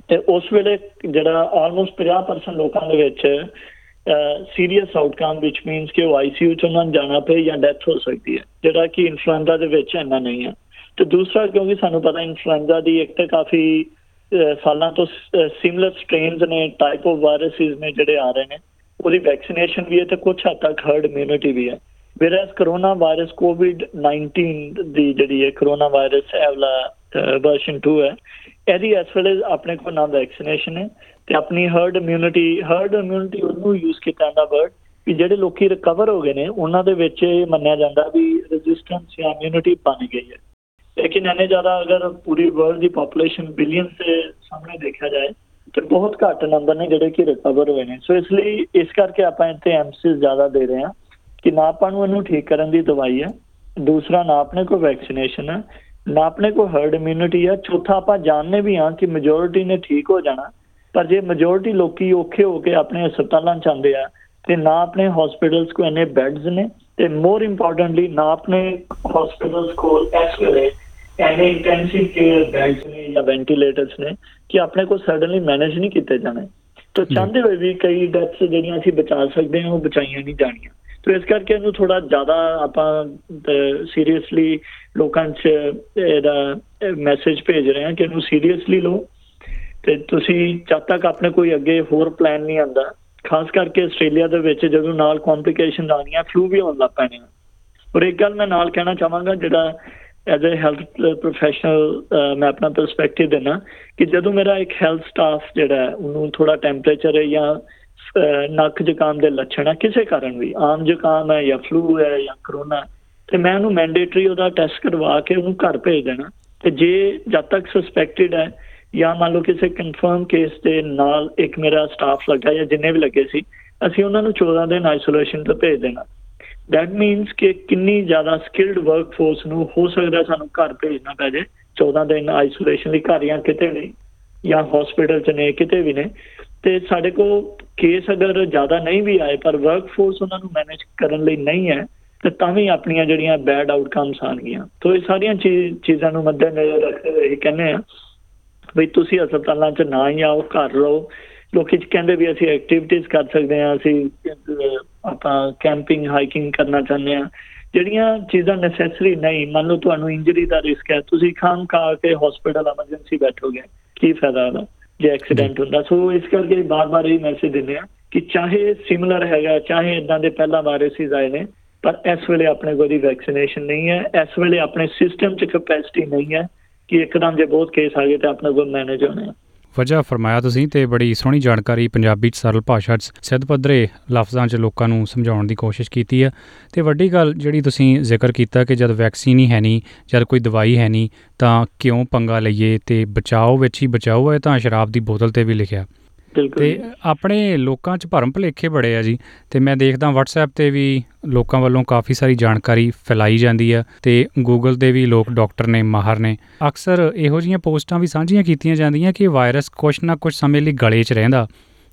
ਤੇ ਉਸ ਵੇਲੇ ਜਿਹੜਾ ਆਲਮੋਸਟ 50% ਲੋਕਾਂ ਦੇ ਵਿੱਚ ਸੀਰੀਅਸ ਆਊਟਕਮ which means ਕਿ ਉਹ ਆਈਸੀਯੂ ਚ ਉਹਨਾਂ ਨੂੰ ਜਾਣਾ ਪਏ ਜਾਂ ਡੈਥ ਹੋ ਸਕਦੀ ਹੈ ਜਿਹੜਾ ਕਿ ਇਨਫਲੂਐਂਜ਼ਾ ਦੇ ਵਿੱਚ ਇੰਨਾ ਨਹੀਂ ਹੈ। ਤੇ ਦੂਸਰਾ ਕਿਉਂਕਿ ਸਾਨੂੰ ਪਤਾ ਇਨਫਲੂਐਂਜ਼ਾ ਦੀ ਇੱਕ ਤਾਂ ਕਾਫੀ ਅਹ, ਸਾਲਾਂ ਤੋਂ ਸਿਮਿਲਰ ਸਟ੍ਰੇਨਸ ਨੇ ਟਾਈਪ ਆਫ ਵਾਇਰਸਿਸ ਨੇ ਜਿਹੜੇ ਆ ਰਹੇ ਨੇ ਉਹਦੀ ਵੈਕਸੀਨੇਸ਼ਨ ਵੀ ਹੈ ਤੇ ਕੁਝ ਹੱਦ ਤੱਕ ਹਰਡ ਇਮਿਊਨਿਟੀ ਵੀ ਹੈ। Whereas ਕਰੋਨਾ ਵਾਇਰਸ ਕੋਵਿਡ 19 ਦੀ ਜਿਹੜੀ ਹੈ ਕਰੋਨਾ ਵਾਇਰਸ ਇਹ ਵਾਲਾ ਵਰਸ਼ਨ 2 ਹੈ ਇਹਦੀ ਇਸ ਵੇਲੇ ਆਪਣੇ ਕੋਲ ਨਾ ਵੈਕਸੀਨੇਸ਼ਨ ਹੈ। ਤੇ ਆਪਣੀ ਹਰਡ ਇਮਿਊਨਿਟੀ ਹਰਡ ਇਮਿਊਨਿਟੀ ਉਹਨੂੰ ਯੂਜ਼ ਕੀਤਾ ਜਾਂਦਾ ਵਰਡ ਕਿ ਜਿਹੜੇ ਲੋਕੀ ਰਿਕਵਰ ਹੋ ਗਏ ਨੇ, ਉਹਨਾਂ ਦੇ ਵਿੱਚ ਇਹ ਮੰਨਿਆ ਜਾਂਦਾ ਵੀ ਰੈਜ਼ਿਸਟੈਂਸ ਜਾਂ ਇਮਿਊਨਿਟੀ ਬਣ ਗਈ ਹੈ। ਲੇਕਿਨ ਇਹਨੇ ਜ਼ਿਆਦਾ ਅਗਰ ਪੂਰੀ ਵਰਲਡ ਦੀ ਪੋਪੂਲੇਸ਼ਨ ਬਿਲੀਅਨ ਦੇ ਸਾਹਮਣੇ ਦੇਖਿਆ ਜਾਏ, ਤੇ ਬਹੁਤ ਘੱਟ ਨੰਬਰ ਨੇ ਜਿਹੜੇ ਕਿ ਰਿਕਵਰ ਹੋਏ ਨੇ। ਸੋ ਇਸ ਲਈ ਇਸ ਕਰਕੇ ਆਪਾਂ ਇੱਥੇ ਐਮਸਿਸ ਜ਼ਿਆਦਾ ਦੇ ਰਹੇ ਹਾਂ ਕਿ ਨਾ ਆਪਾਂ ਨੂੰ ਇਹਨੂੰ ਠੀਕ ਕਰਨ ਦੀ ਦਵਾਈ ਹੈ, ਦੂਸਰਾ ਨਾ ਆਪਣੇ ਕੋਲ ਵੈਕਸੀਨੇਸ਼ਨ ਹੈ, ਨਾ ਆਪਣੇ ਕੋਲ ਹਰਡ ਇਮਿਊਨਿਟੀ ਹੈ, ਚੌਥਾ ਆਪਾਂ ਜਾਣਦੇ ਵੀ ਹਾਂ ਕਿ ਮੈਜੋਰਿਟੀ ਨੇ ਠੀਕ ਹੋ ਜਾਣਾ ਪਰ ਜੇ ਮੈਜੋਰਿਟੀ ਲੋਕੀ ਔਖੇ ਹੋ ਕੇ ਆਪਣੇ ਹਸਪਤਾਲਾਂ ਚ ਆਉਂਦੇ ਆ ਤੇ ਨਾ ਆਪਣੇ ਹਸਪੀਟਲਸ ਕੋ ਇੰਨੇ ਬੈੱਡਸ ਨੇ ਤੇ ਮੋਰ ਇੰਪੋਰਟੈਂਟਲੀ ਨਾ ਆਪਣੇ ਹਸਪੀਟਲਸ ਕੋਲ ਇਸ ਵੇਲੇ ਐਨੇ ਇੰਟੈਂਸਿਵ ਕੇਅਰ ਬੈੱਡਸ ਨੇ ਜਾਂ ਵੈਂਟੀਲੇਟਰਸ ਨੇ ਕਿ ਆਪਣੇ ਕੋਲ ਸਡਨਲੀ ਮੈਨੇਜ ਨਹੀਂ ਕੀਤੇ ਜਾਣੇ। ਤਾਂ ਚਾਹੁੰਦੇ ਹੋਏ ਵੀ ਕਈ ਡੈਥਸ ਜਿਹੜੀਆਂ ਅਸੀਂ ਬਚਾ ਸਕਦੇ ਹਾਂ ਉਹ ਬਚਾਈਆਂ ਨਹੀਂ ਜਾਣੀਆਂ। ਤੋ ਇਸ ਕਰਕੇ ਇਹਨੂੰ ਥੋੜਾ ਜ਼ਿਆਦਾ ਆਪਾਂ ਸੀਰੀਅਸਲੀ ਲੋਕਾਂ 'ਚ ਇਹਦਾ ਮੈਸੇਜ ਭੇਜ ਰਹੇ ਹਾਂ ਕਿ ਇਹਨੂੰ ਸੀਰੀਅਸਲੀ ਲਓ। ਤੇ ਤੁਸੀਂ ਜਦ ਤੱਕ ਆਪਣੇ ਕੋਈ ਅੱਗੇ ਹੋਰ ਪਲਾਨ ਨਹੀਂ ਆਂਦਾ ਖਾਸ ਕਰਕੇ ਆਸਟ੍ਰੇਲੀਆ ਦੇ ਵਿੱਚ ਜਦੋਂ ਨਾਲ ਕੰਪਲਿਕੇਸ਼ਨ ਆਉਣੀਆਂ ਫਲੂ ਵੀ ਹੋਣ ਲੱਗ ਪੈਣੇ ਆ। ਔਰ ਇੱਕ ਗੱਲ ਮੈਂ ਨਾਲ ਕਹਿਣਾ ਚਾਹਾਂਗਾ ਜਿਹੜਾ ਐਜ਼ ਅ ਹੈਲਥ ਪ੍ਰੋਫੈਸ਼ਨਲ ਮੈਂ ਆਪਣਾ ਪਰਸਪੈਕਟਿਵ ਦੇਣਾ ਕਿ ਜਦੋਂ ਮੇਰਾ ਇੱਕ ਹੈਲਥ ਸਟਾਫ ਜਿਹੜਾ ਹੈ ਉਹਨੂੰ ਥੋੜਾ ਟੈਂਪਰੇਚਰ ਹੈ ਜਾਂ ਅਹ, ਨੱਕ ਜ਼ੁਕਾਮ ਦੇ ਲੱਛਣ ਹੈ ਕਿਸੇ ਕਾਰਨ ਵੀ ਆਮ ਜ਼ੁਕਾਮ ਹੈ ਜਾਂ ਫਲੂ ਹੈ ਜਾਂ ਕਰੋਨਾ ਤੇ ਮੈਂ ਉਹਨੂੰ ਮੈਂਡੇਟਰੀ ਉਹਦਾ ਟੈਸਟ ਕਰਵਾ ਕੇ ਉਹਨੂੰ ਘਰ ਭੇਜ ਦੇਣਾ। ਤੇ ਜੇ ਜਦ ਤੱਕ ਸਸਪੈਕਟਡ ਹੈ ਜਾਂ ਮੰਨ ਲਓ ਕਿਸੇ ਕਨਫਰਮ ਕੇਸ ਦੇ ਨਾਲ ਇੱਕ ਮੇਰਾ ਸਟਾਫ ਲੱਗਾ ਜਾਂ ਜਿੰਨੇ ਵੀ ਲੱਗੇ ਸੀ, ਅਸੀਂ ਉਹਨਾਂ ਨੂੰ 14 ਦਿਨ ਆਈਸੋਲੇਸ਼ਨ ਤੇ ਭੇਜ ਦੇਣਾ। ਦੈਟ ਮੀਨਸ ਕਿ ਕਿੰਨੀ ਜ਼ਿਆਦਾ ਸਕਿਲਡ ਵਰਕਫੋਰਸ ਨੂੰ ਹੋ ਸਕਦਾ ਸਾਨੂੰ ਘਰ ਭੇਜਣਾ ਪੈ ਜਾਏ 14 ਦਿਨ ਆਈਸੋਲੇਸ਼ਨ ਲਈ ਘਰ ਜਾਂ ਕਿਤੇ ਨਹੀਂ ਜਾਂ ਹਸਪੀਟਲ ਚ ਨੇ, ਕਿਤੇ ਵੀ ਨੇ। ਤੇ ਸਾਡੇ ਕੋਲ ਕੇਸ ਅਗਰ ਜ਼ਿਆਦਾ ਨਹੀਂ ਵੀ ਆਏ, ਪਰ ਵਰਕਫੋਰਸ ਉਹਨਾਂ ਨੂੰ ਮੈਨੇਜ ਕਰਨ ਲਈ ਨਹੀਂ ਹੈ, ਤੇ ਤਾਂ ਵੀ ਆਪਣੀਆਂ ਜਿਹੜੀਆਂ ਬੈਡ ਆਊਟਕਮਸ ਆਣਗੀਆਂ ਤੋਂ ਇਹ ਸਾਰੀਆਂ ਚੀ- ਚੀਜ਼ਾਂ ਨੂੰ ਮੱਦੇਨਜ਼ਰ ਰੱਖਦੇ ਹੋਏ ਇਹ ਕਹਿੰਦੇ ਆ ਵੀ ਤੁਸੀਂ ਹਸਪਤਾਲਾਂ 'ਚ ਨਾ ਹੀ ਆਓ ਘਰ ਰਹੋ। ਲੋਕੀ ਕਹਿੰਦੇ ਵੀ ਅਸੀਂ ਐਕਟੀਵਿਟੀਜ਼ ਕਰ ਸਕਦੇ ਹਾਂ ਅਸੀਂ ਆਪਾਂ ਕੈਂਪਿੰਗ ਹਾਈਕਿੰਗ ਕਰਨਾ ਚਾਹੁੰਦੇ ਹਾਂ। ਜਿਹੜੀਆਂ ਚੀਜ਼ਾਂ ਨੈਸੈਸਰੀ ਨਹੀਂ ਮੰਨ ਲਓ ਤੁਹਾਨੂੰ ਇੰਜਰੀ ਦਾ ਰਿਸਕ ਹੈ ਤੁਸੀਂ ਖਾਮ ਖਾ ਕੇ ਹਸਪੀਟਲ ਐਮਰਜੈਂਸੀ ਬੈਠੋਗੇ ਕੀ ਫਾਇਦਾ ਉਹਦਾ ਜੇ ਐਕਸੀਡੈਂਟ ਹੁੰਦਾ। ਸੋ ਇਸ ਕਰਕੇ ਬਾਰ-ਬਾਰ ਇਹ ਮੈਸੇਜ ਦਿੰਦੇ ਆ ਕਿ ਚਾਹੇ ਸਿਮਿਲਰ ਹੈਗਾ ਚਾਹੇ ਇਦਾਂ ਦੇ ਪਹਿਲਾਂ ਵਾਇਰਸਿਸ ਆਏ ਨੇ ਪਰ ਇਸ ਵੇਲੇ ਆਪਣੇ ਕੋਲ ਦੀ ਵੈਕਸੀਨੇਸ਼ਨ ਨਹੀਂ ਹੈ ਇਸ ਵੇਲੇ ਆਪਣੇ ਸਿਸਟਮ 'ਚ ਕੈਪੈਸਿਟੀ ਨਹੀਂ ਹੈ। ਕਿ ਇੱਕਦਮ ਜੇ ਬਹੁਤ ਕੇਸ ਆ ਗਏ ਤਾਂ ਆਪਣੇ ਕੋਲ ਮੈਨੇਜ ਹੋਣੇ ਆ। ਵਜ੍ਹਾ ਫਰਮਾਇਆ ਤੁਸੀਂ ਤੇ ਬੜੀ ਸੋਹਣੀ ਜਾਣਕਾਰੀ ਪੰਜਾਬੀ ਚ ਸਰਲ ਭਾਸ਼ਾ ਚ ਸਿੱਧ ਪੱਧਰੇ ਲਫ਼ਜ਼ਾਂ ਚ ਲੋਕਾਂ ਨੂੰ ਸਮਝਾਉਣ ਦੀ ਕੋਸ਼ਿਸ਼ ਕੀਤੀ ਹੈ। ਤੇ ਵੱਡੀ ਗੱਲ ਜਿਹੜੀ ਤੁਸੀਂ ਜ਼ਿਕਰ ਕੀਤਾ ਕਿ ਜਦ ਵੈਕਸੀਨ ਹੀ ਹੈ ਨਹੀਂ, ਜਦ ਕੋਈ ਦਵਾਈ ਹੈ ਨਹੀਂ, ਤਾਂ ਕਿਉਂ ਪੰਗਾ ਲਈਏ ਤੇ ਬਚਾਓ ਵਿੱਚ ਹੀ ਬਚਾਓ ਹੈ ਤਾਂ ਸ਼ਰਾਬ ਦੀ ਬੋਤਲ ਤੇ ਵੀ ਲਿਖਿਆ। ਬਿਲਕੁਲ ਤੇ ਜੀ। ਆਪਣੇ ਲੋਕਾਂ 'ਚ ਭਰਮ ਭੁਲੇਖੇ ਬੜੇ ਆ ਜੀ, ਤੇ ਮੈਂ ਦੇਖਦਾ WhatsApp ਤੇ ਵੀ ਲੋਕਾਂ ਵੱਲੋਂ ਕਾਫੀ ਸਾਰੀ ਜਾਣਕਾਰੀ ਫੈਲਾਈ ਜਾਂਦੀ ਆ, ਤੇ Google ਤੇ ਵੀ ਲੋਕ ਡਾਕਟਰ ਨੇ, ਮਾਹਰ ਨੇ ਅਕਸਰ ਇਹੋ ਜਿਹੀਆਂ ਪੋਸਟਾਂ ਵੀ ਸਾਂਝੀਆਂ ਕੀਤੀਆਂ ਜਾਂਦੀਆਂ ਕਿ ਵਾਇਰਸ ਕੁਛ ਨਾ ਕੁਛ ਸਮੇਂ ਲਈ ਗਲੇ 'ਚ ਰਹਿੰਦਾ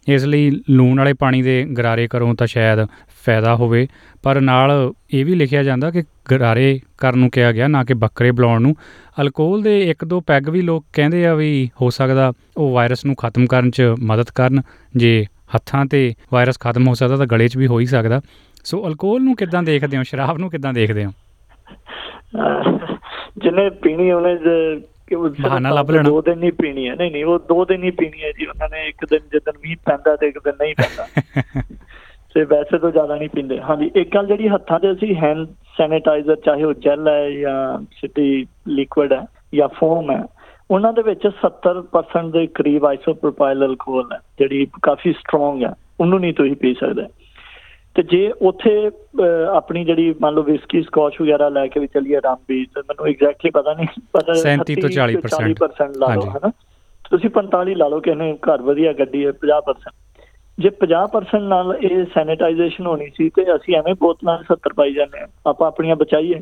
ਇਸ ਲਈ ਲੂਣ ਵਾਲੇ ਪਾਣੀ ਦੇ ਗਰਾਰੇ ਕਰੋ ਤਾਂ ਸ਼ਾਇਦ ਫਾਇਦਾ ਹੋਵੇ। ਪਰ ਨਾਲ ਇਹ ਵੀ ਲਿਖਿਆ ਜਾਂਦਾ ਕਿ ਗਰਾਰੇ ਕਰਨ ਨੂੰ ਕਿਹਾ ਗਿਆ ਨਾ ਕਿ ਬੱਕਰੇ ਬੁਲਾਉਣ ਨੂੰ। ਅਲਕੋਹਲ ਦੇ ਇੱਕ ਦੋ ਪੈਗ ਵੀ ਲੋਕ ਕਹਿੰਦੇ ਆ ਵੀ ਹੋ ਸਕਦਾ ਉਹ ਵਾਇਰਸ ਨੂੰ ਖਤਮ ਕਰਨ 'ਚ ਮਦਦ ਕਰਨ। ਜੇ ਹੱਥਾਂ ਤੇ ਵਾਇਰਸ ਖਤਮ ਹੋ ਸਕਦਾ ਤਾਂ ਗਲੇ 'ਚ ਵੀ ਹੋ ਹੀ ਸਕਦਾ। ਸੋ ਅਲਕੋਹਲ ਨੂੰ ਕਿੱਦਾਂ ਦੇਖਦੇ ਹੋ? ਸ਼ਰਾਬ ਨੂੰ ਕਿੱਦਾਂ ਦੇਖਦੇ ਹੋ? ਜਿਹਨੇ ਪੀਣੀ ਉਹਨੇ ਜ- ਕਿ ਉਹ ਬਹਾਨਾ ਲੱਭ ਲੈਣਾ। ਦੋ ਦਿਨ ਹੀ ਪੀਣੀ ਹੈ। ਨਹੀਂ ਨਹੀਂ ਉਹ ਦੋ ਦਿਨ ਹੀ ਪੀਣੀ ਹੈ ਜੀ। ਉਹਨਾਂ ਨੇ ਇੱਕ ਦਿਨ ਜਦੋਂ ਮੀਂਹ ਪੈਂਦਾ ਤੇ ਇੱਕ ਦਿਨ ਨਹੀਂ ਪੈਂਦਾ। *laughs* ਤੇ ਵੈਸੇ ਤਾਂ ਜ਼ਿਆਦਾ ਨਹੀਂ ਪੀਂਦੇ। ਹਾਂਜੀ ਇੱਕ ਗੱਲ ਜਿਹੜੀ ਹੱਥਾਂ ਤੇ ਅਸੀਂ ਹੈਂਡ ਸੈਨੀਟਾਈਜ਼ਰ ਚਾਹੇ ਉਹ ਜੈਲ ਹੈ ਜਾਂ ਸਿੱਧੀ ਲਿਕੁਇਡ ਹੈ ਜਾਂ ਫੋਮ ਹੈ ਉਹਨਾਂ ਦੇ ਵਿੱਚ 70% ਦੇ ਕਰੀਬ ਆਈਸੋਪ੍ਰੋਪਾਈਲ ਅਲਕੋਹਲ ਹੈ ਜਿਹੜੀ ਕਾਫੀ ਸਟਰੋਂਗ ਹੈ ਉਹਨੂੰ ਨਹੀਂ ਤੁਸੀਂ ਪੀ ਸਕਦੇ। ਤੇ ਜੇ ਉੱਥੇ ਆਪਣੀ ਜਿਹੜੀ ਮੰਨ ਲਓ ਵਿਸਕੀ ਸਕੌਚ ਵਗੈਰਾ ਲੈ ਕੇ ਵੀ ਚੱਲੀਏ ਰਾਮਬੀ ਤੇ ਮੈਨੂੰ ਐਗਜ਼ੈਕਟਲੀ ਪਤਾ ਨਹੀਂ ਪਰ 37 ਤੋਂ 40% 40% ਲਾ ਲਓ। ਹਨਾ? ਤੁਸੀਂ 45 ਲਾ ਲਓ ਕਿ ਇਹਨੇ ਘਰ ਵਧੀਆ ਗੱਡੀ ਹੈ 50% ਜੇ 50% ਨਾਲ ਇਹ ਸੈਨੀਟਾਈਜੇਸ਼ਨ ਹੋਣੀ ਸੀ ਤੇ ਅਸੀਂ ਐਵੇਂ ਬੋਤਲਾਂ 'ਚ 70 ਪਾਈ ਜਾਂਦੇ ਆ ਆਪਾਂ ਆਪਣੀਆਂ ਬਚਾਈਏ।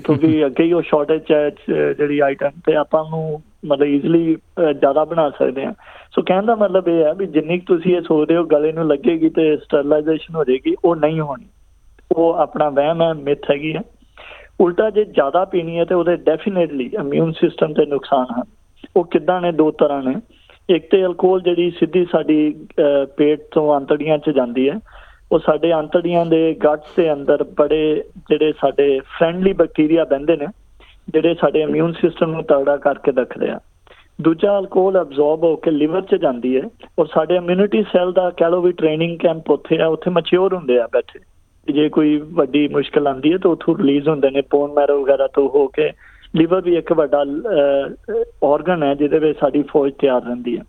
ਕਿਉਂਕਿ ਅੱਗੇ ਹੀ ਉਹ ਸ਼ਾਰਟੇਜ ਹੈ ਜਿਹੜੀ ਆਈਟਮ ਤੇ ਆਪਾਂ ਨੂੰ ਮਤਲਬ ਈਜ਼ੀਲੀ ਜ਼ਿਆਦਾ ਬਣਾ ਸਕਦੇ ਆ ਸੋ ਕਹਿਣ ਦਾ ਮਤਲਬ ਇਹ ਹੈ ਵੀ ਜਿੰਨੀ ਕੁ ਤੁਸੀਂ ਇਹ ਸੋਚਦੇ ਹੋ ਗਲੇ ਨੂੰ ਲੱਗੇਗੀ ਤੇ ਸਟਰਲਾਈਜੇਸ਼ਨ ਹੋ ਜਾਏਗੀ ਉਹ ਨਹੀਂ ਹੋਣੀ। ਉਹ ਆਪਣਾ ਵਹਿਮ ਹੈ ਮਿੱਥ ਹੈਗੀ ਹੈ। ਉਲਟਾ ਜੇ ਜ਼ਿਆਦਾ ਪੀਣੀ ਹੈ ਤੇ ਉਹਦੇ ਡੈਫੀਨੇਟਲੀ ਇਮਿਊਨ ਸਿਸਟਮ ਤੇ ਨੁਕਸਾਨ ਹਨ। ਉਹ ਕਿੱਦਾਂ ਨੇ? ਦੋ ਤਰ੍ਹਾਂ ਨੇ। ਇੱਕ ਤੇ ਅਲਕੋਹਲ ਜਿਹੜੀ ਸਿੱਧੀ ਸਾਡੀ ਅਹ, ਪੇਟ ਤੋਂ ਅੰਤੜੀਆਂ 'ਚ ਜਾਂਦੀ ਹੈ। ਉਹ ਸਾਡੇ ਅੰਤੜੀਆਂ ਦੇ ਗਟਸ ਦੇ ਅੰਦਰ ਬੜੇ ਜਿਹੜੇ ਸਾਡੇ ਫ੍ਰੈਂਡਲੀ ਬੈਕਟੀਰੀਆ ਬਹਿੰਦੇ ਨੇ ਜਿਹੜੇ ਸਾਡੇ ਇਮਿਊਨ ਸਿਸਟਮ ਨੂੰ ਤਗੜਾ ਕਰਕੇ ਰੱਖਦੇ ਆ। ਦੂਜਾ ਅਲਕੋਹਲ ਅਬਜ਼ੌਰਬ ਹੋ ਕੇ ਲਿਵਰ 'ਚ ਜਾਂਦੀ ਹੈ ਔਰ ਸਾਡੇ ਇਮਿਊਨਿਟੀ ਸੈੱਲ ਦਾ ਕਹਿ ਲਓ ਵੀ ਟ੍ਰੇਨਿੰਗ ਕੈਂਪ ਉੱਥੇ ਆ ਉੱਥੇ ਮੈਚੁਰ ਹੁੰਦੇ ਆ ਬੈਠੇ। ਕਿ ਜੇ ਕੋਈ ਵੱਡੀ ਮੁਸ਼ਕਲ ਆਂਦੀ ਹੈ ਤਾਂ ਉੱਥੋਂ ਰਿਲੀਜ਼ ਹੁੰਦੇ ਨੇ ਬੋਨ ਮੈਰੋ ਵਗੈਰਾ ਤੋਂ ਹੋ ਕੇ ਲਿਵਰ ਵੀ ਇੱਕ ਵੱਡਾ ਆਰਗਨ ਹੈ ਜਿਹਦੇ ਵਿੱਚ ਸਾਡੀ ਫੌਜ ਤਿਆਰ ਰਹਿੰਦੀ ਹੈ।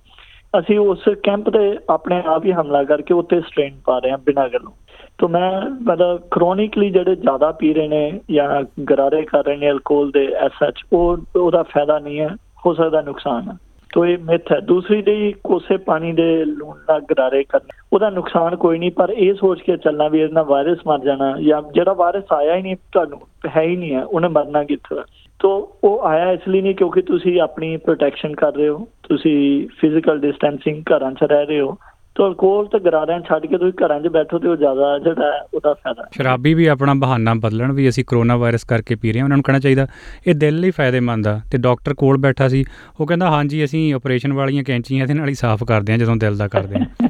ਅਸੀਂ ਉਸ ਕੈਂਪ ਤੇ ਆਪਣੇ ਆਪ ਹੀ ਹਮਲਾ ਕਰਕੇ ਉੱਤੇ ਸਟ੍ਰੇਨ ਪਾ ਰਹੇ ਹਾਂ ਬਿਨਾਂ ਗੱਲੋਂ। ਤੋਂ ਮੈਂ ਮਤਲਬ ਕ੍ਰੋਨਿਕਲੀ ਜਿਹੜੇ ਜ਼ਿਆਦਾ ਪੀ ਰਹੇ ਨੇ ਜਾਂ ਗਰਾਰੇ ਕਰ ਰਹੇ ਨੇ ਅਲਕੋਹਲ ਦੇ ਐਸਐਚ ਉਹ, ਉਹਦਾ ਫਾਇਦਾ ਨਹੀਂ ਹੈ, ਹੋ ਸਕਦਾ ਨੁਕਸਾਨ ਹੈ। ਤੋ ਇਹ ਮਿੱਥ ਹੈ। ਦੂਸਰੀ ਦੀ ਕੋਸੇ ਪਾਣੀ ਦੇ ਲੂਣ ਨਾਲ ਗਰਾਰੇ ਕਰਨਾ, ਉਹਦਾ ਨੁਕਸਾਨ ਕੋਈ ਨਹੀਂ, ਪਰ ਇਹ ਸੋਚ ਕੇ ਚੱਲਣਾ ਵੀ ਇਹਦੇ ਨਾਲ ਵਾਇਰਸ ਮਰ ਜਾਣਾ ਜਾਂ ਜਿਹੜਾ ਵਾਇਰਸ ਆਇਆ ਹੀ ਨਹੀਂ, ਤੁਹਾਨੂੰ ਹੈ ਹੀ ਨਹੀਂ ਹੈ, ਉਹਨੇ ਮਰਨਾ ਕਿੱਥੋਂ ਹੈ? ਤੋ ਉਹ ਆਇਆ ਇਸ ਲਈ ਨਹੀਂ ਕਿਉਂਕਿ ਤੁਸੀਂ ਆਪਣੀ ਪ੍ਰੋਟੈਕਸ਼ਨ ਕਰ ਰਹੇ ਹੋ, ਤੁਸੀਂ ਫਿਜ਼ੀਕਲ ਡਿਸਟੈਂਸਿੰਗ ਘਰਾਂ 'ਚ ਰਹਿ ਰਹੇ ਹੋ, ਤੋ ਅਲਕੋਹਲ ਤੇ ਗਰਾਰਿਆਂ ਛੱਡ ਕੇ ਤੁਸੀਂ ਘਰਾਂ 'ਚ ਬੈਠੋ ਤੇ ਉਹ ਜ਼ਿਆਦਾ ਜਿਹੜਾ ਹੈ ਉਹਦਾ ਫਾਇਦਾ ਹੈ। ਸ਼ਰਾਬੀ ਵੀ ਆਪਣਾ ਬਹਾਨਾ ਬਦਲਣ ਵੀ ਅਸੀਂ ਕਰੋਨਾ ਵਾਇਰਸ ਕਰਕੇ ਪੀ ਰਹੇ ਹਾਂ, ਉਹਨਾਂ ਨੂੰ ਕਹਿਣਾ ਚਾਹੀਦਾ, ਇਹ ਦਿਲ ਲਈ ਫਾਇਦੇਮੰਦ ਆ, ਤੇ ਡਾਕਟਰ ਕੋਲ ਬੈਠਾ ਸੀ, ਉਹ ਕਹਿੰਦਾ, ਹਾਂਜੀ, ਅਸੀਂ ਆਪਰੇਸ਼ਨ ਵਾਲੀਆਂ ਕੈਂਚੀਆਂ ਇਹਦੇ ਨਾਲ ਹੀ ਸਾਫ਼ ਕਰਦੇ ਹਾਂ ਜਦੋਂ ਦਿਲ ਦਾ ਕਰਦੇ ਹਾਂ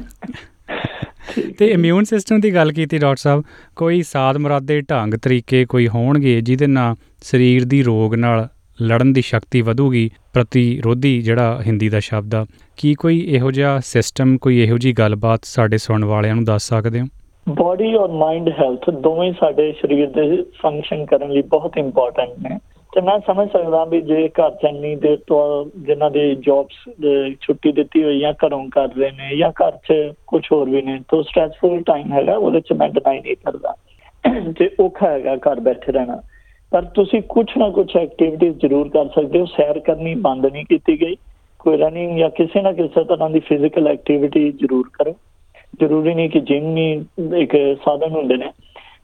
ਤੇ ਇਮਿਊਨ ਸਿਸਟਮ ਦੀ ਗੱਲ ਕੀਤੀ ਡਾਕਟਰ ਸਾਹਿਬ, ਕੋਈ ਸਾਦ ਮੁਰਾਦੇ ਢੰਗ ਤਰੀਕੇ ਕੋਈ ਹੋਣਗੇ ਜਿਹਦੇ ਨਾਲ ਸਰੀਰ ਦੀ ਰੋਗ ਨਾਲ ਲੜਨ ਦੀ ਸ਼ਕਤੀ ਵਧੂਗੀ? ਪ੍ਰਤੀਰੋਧੀ ਜਿਹੜਾ ਹਿੰਦੀ ਦਾ ਸ਼ਬਦ ਆ, ਕੀ ਕੋਈ ਇਹੋ ਜਿਹਾ ਸਿਸਟਮ ਕੋਈ ਇਹੋ ਜੀ ਗੱਲਬਾਤ ਸਾਡੇ ਸੁਣਨ ਵਾਲਿਆਂ ਨੂੰ ਦੱਸ ਸਕਦੇ ਹੋ? ਬਾਡੀ ਔਰ ਮਾਈਂਡ ਹੈਲਥ ਦੋਵੇਂ ਸਾਡੇ ਸਰੀਰ ਦੇ ਫੰਕਸ਼ਨ ਕਰਨ ਲਈ ਬਹੁਤ ਇੰਪੋਰਟੈਂਟ ਨੇ। ਤੇ ਮੈਂ ਸਮਝ ਸਕਦਾ ਵੀ ਜੇ ਘਰ ਚ ਇੰਨੀ ਦੇਰ ਤੋਂ ਜਿਨ੍ਹਾਂ ਦੀ ਜੌਬਸ ਛੁੱਟੀ ਦਿੱਤੀ ਹੋਈ ਜਾਂ ਘਰੋਂ ਕਰ ਰਹੇ ਨੇ ਜਾਂ ਘਰ 'ਚ ਕੁਝ ਹੋਰ ਵੀ ਨੇ, ਤਾਂ ਸਟ੍ਰੈਸਫੁਲ ਟਾਈਮ ਹੈਗਾ, ਉਹਦੇ 'ਚ ਮੈਂ ਡਿਨਾਈ ਨਹੀਂ ਕਰਦਾ। ਤੇ ਔਖਾ ਹੈਗਾ ਘਰ ਬੈਠੇ ਰਹਿਣਾ। ਪਰ ਤੁਸੀਂ ਕੁਝ ਨਾ ਕੁਝ ਐਕਟੀਵਿਟੀਜ਼ ਜ਼ਰੂਰ ਕਰ ਸਕਦੇ ਹੋ, ਸੈਰ ਕਰਨੀ ਬੰਦ ਨਹੀਂ ਕੀਤੀ ਗਈ। ਕੋਈ ਰਨਿੰਗ ਜਾਂ ਕਿਸੇ ਨਾ ਕਿਸੇ ਤਰ੍ਹਾਂ ਦੀ ਫਿਜ਼ੀਕਲ ਐਕਟੀਵਿਟੀ ਜ਼ਰੂਰ ਕਰੋ। ਜ਼ਰੂਰੀ ਨਹੀਂ ਕਿ ਜਿਮ ਹੀ ਇੱਕ ਸਾਧਨ ਹੁੰਦੇ ਨੇ।